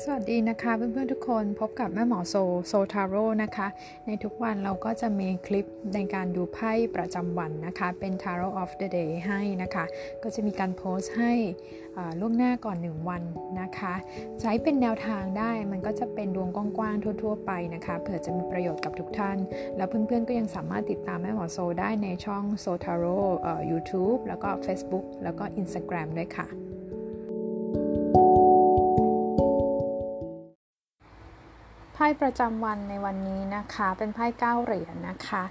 สวัสดีนะคะเพื่อนๆทุกคนพบกับแม่หมอโซโซทาโร่นะคะ ในทุกวันเราก็จะมีคลิปในการดูไพ่ประจำวันนะคะ เป็น Tarot of the Day ให้นะคะ ก็จะมีการโพสต์ให้ล่วงหน้าก่อน 1 วันนะคะ ใช้เป็นแนวทางได้มันก็จะเป็นดวงกว้างๆทั่ว ๆ ไปนะคะเผื่อจะมีประโยชน์กับทุกท่าน แล้วเพื่อนๆก็ยังสามารถติดตามแม่หมอโซได้ในช่องโซทาโร่ยูทูบแล้วก็ Facebook แล้วก็ Instagram ด้วยค่ะ พ่ประจำวันในวันนี้นะคะ เป็นไพ่เก้าเหรียญนะคะ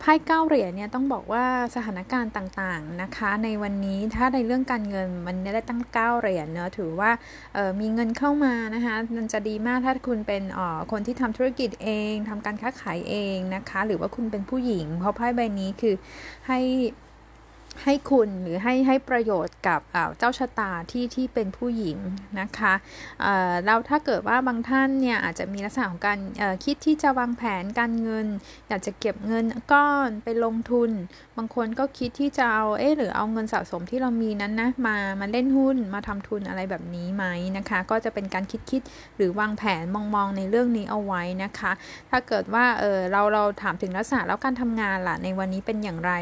ไพ่เก้าเหรียญเนี่ยต้องบอกว่าสถานการณ์ต่างๆนะคะ ในวันนี้ถ้าในเรื่องการเงินมันได้ตั้งเก้าเหรียญเนอะถือว่ามีเงินเข้ามานะคะมันจะดีมากถ้าคุณเป็นคนที่ทำธุรกิจเองทำการค้าขายเองนะคะ หรือว่าคุณเป็นผู้หญิง เพราะไพ่ใบนี้คือให้ ให้คุณหรือให้ให้ประโยชน์กับเจ้าชะตาที่ที่เป็นผู้หญิงนะคะเราถ้าเกิดว่าบางท่านเนี่ยอาจจะมีลักษณะของการคิดที่จะวางแผนการเงิน อยากจะเก็บเงินก้อนไปลงทุน บางคนก็คิดที่จะเอาเอ๊หรือเอาเงินสะสมที่เรามีนั้นนะมามาเล่นหุ้นมาทำทุนอะไรแบบนี้ไหมนะคะ ก็จะเป็นการคิดคิดหรือวางแผนมองมองในเรื่องนี้เอาไว้นะคะ ถ้าเกิดว่าเออเราเราถามถึงลักษณะแล้วการทำงานล่ะในวันนี้เป็นอย่างไร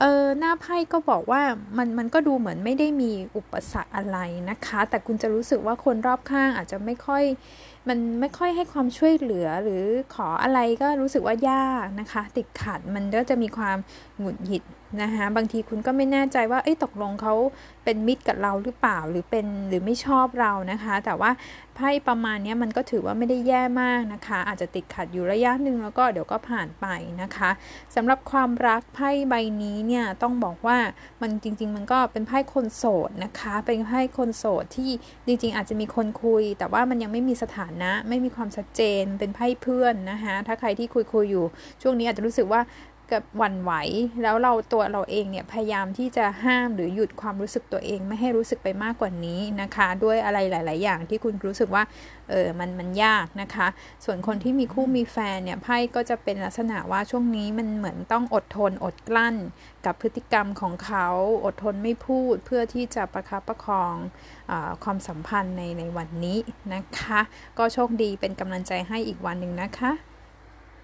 เออหน้าไพ่ก็บอกว่ามันมันก็ดูเหมือนไม่ได้มีอุปสรรคอะไรนะคะ แต่คุณจะรู้สึกว่าคนรอบข้างอาจจะไม่ค่อย มันไม่ค่อยให้ความช่วยเหลือหรือขออะไรก็รู้สึกว่ายากนะคะ ติดขัดมันก็จะมีความหงุดหงิดนะคะบางทีคุณก็ไม่แน่ใจว่าเอ้ตกลงเขาเป็นมิตรกับเราหรือเปล่าหรือเป็นหรือไม่ชอบเรานะคะ แต่ว่าไพ่ประมาณนี้มันก็ถือว่าไม่ได้แย่มากนะคะ อาจจะติดขัดอยู่ระยะหนึ่งแล้วก็เดี๋ยวก็ผ่านไปนะคะสำหรับความรักไพ่ใบนี้เนี่ยต้องบอกว่ามันจริง ๆ มันก็เป็นไพ่คนโสดนะคะ เป็นไพ่คนโสดที่จริง ๆ อาจจะมีคนคุย แต่ว่ามันยังไม่มีสถานะ ไม่มีความชัดเจนเป็นไพ่เพื่อนนะคะถ้าใครที่คุยคุยอยู่ช่วงนี้อาจจะรู้สึกว่า กับวันไหว แล้วเราตัวเราเองเนี่ยพยายามที่จะห้ามหรือหยุดความรู้สึกตัวเอง ไม่ให้รู้สึกไปมากกว่านี้นะคะ ด้วยอะไรหลาย ๆ อย่างที่คุณรู้สึกว่าเออมันมันยากนะคะ ส่วนคนที่มีคู่มีแฟนเนี่ยไพ่ก็จะเป็นลักษณะว่าช่วงนี้มันเหมือนต้องอดทนอดกลั้น กับพฤติกรรมของเขาอดทนไม่พูดเพื่อที่จะประคับประคองอความสัมพันธ์ในในวันนี้นะคะ ก็โชคดีเป็นกำลังใจให้อีกวันหนึ่งนะคะ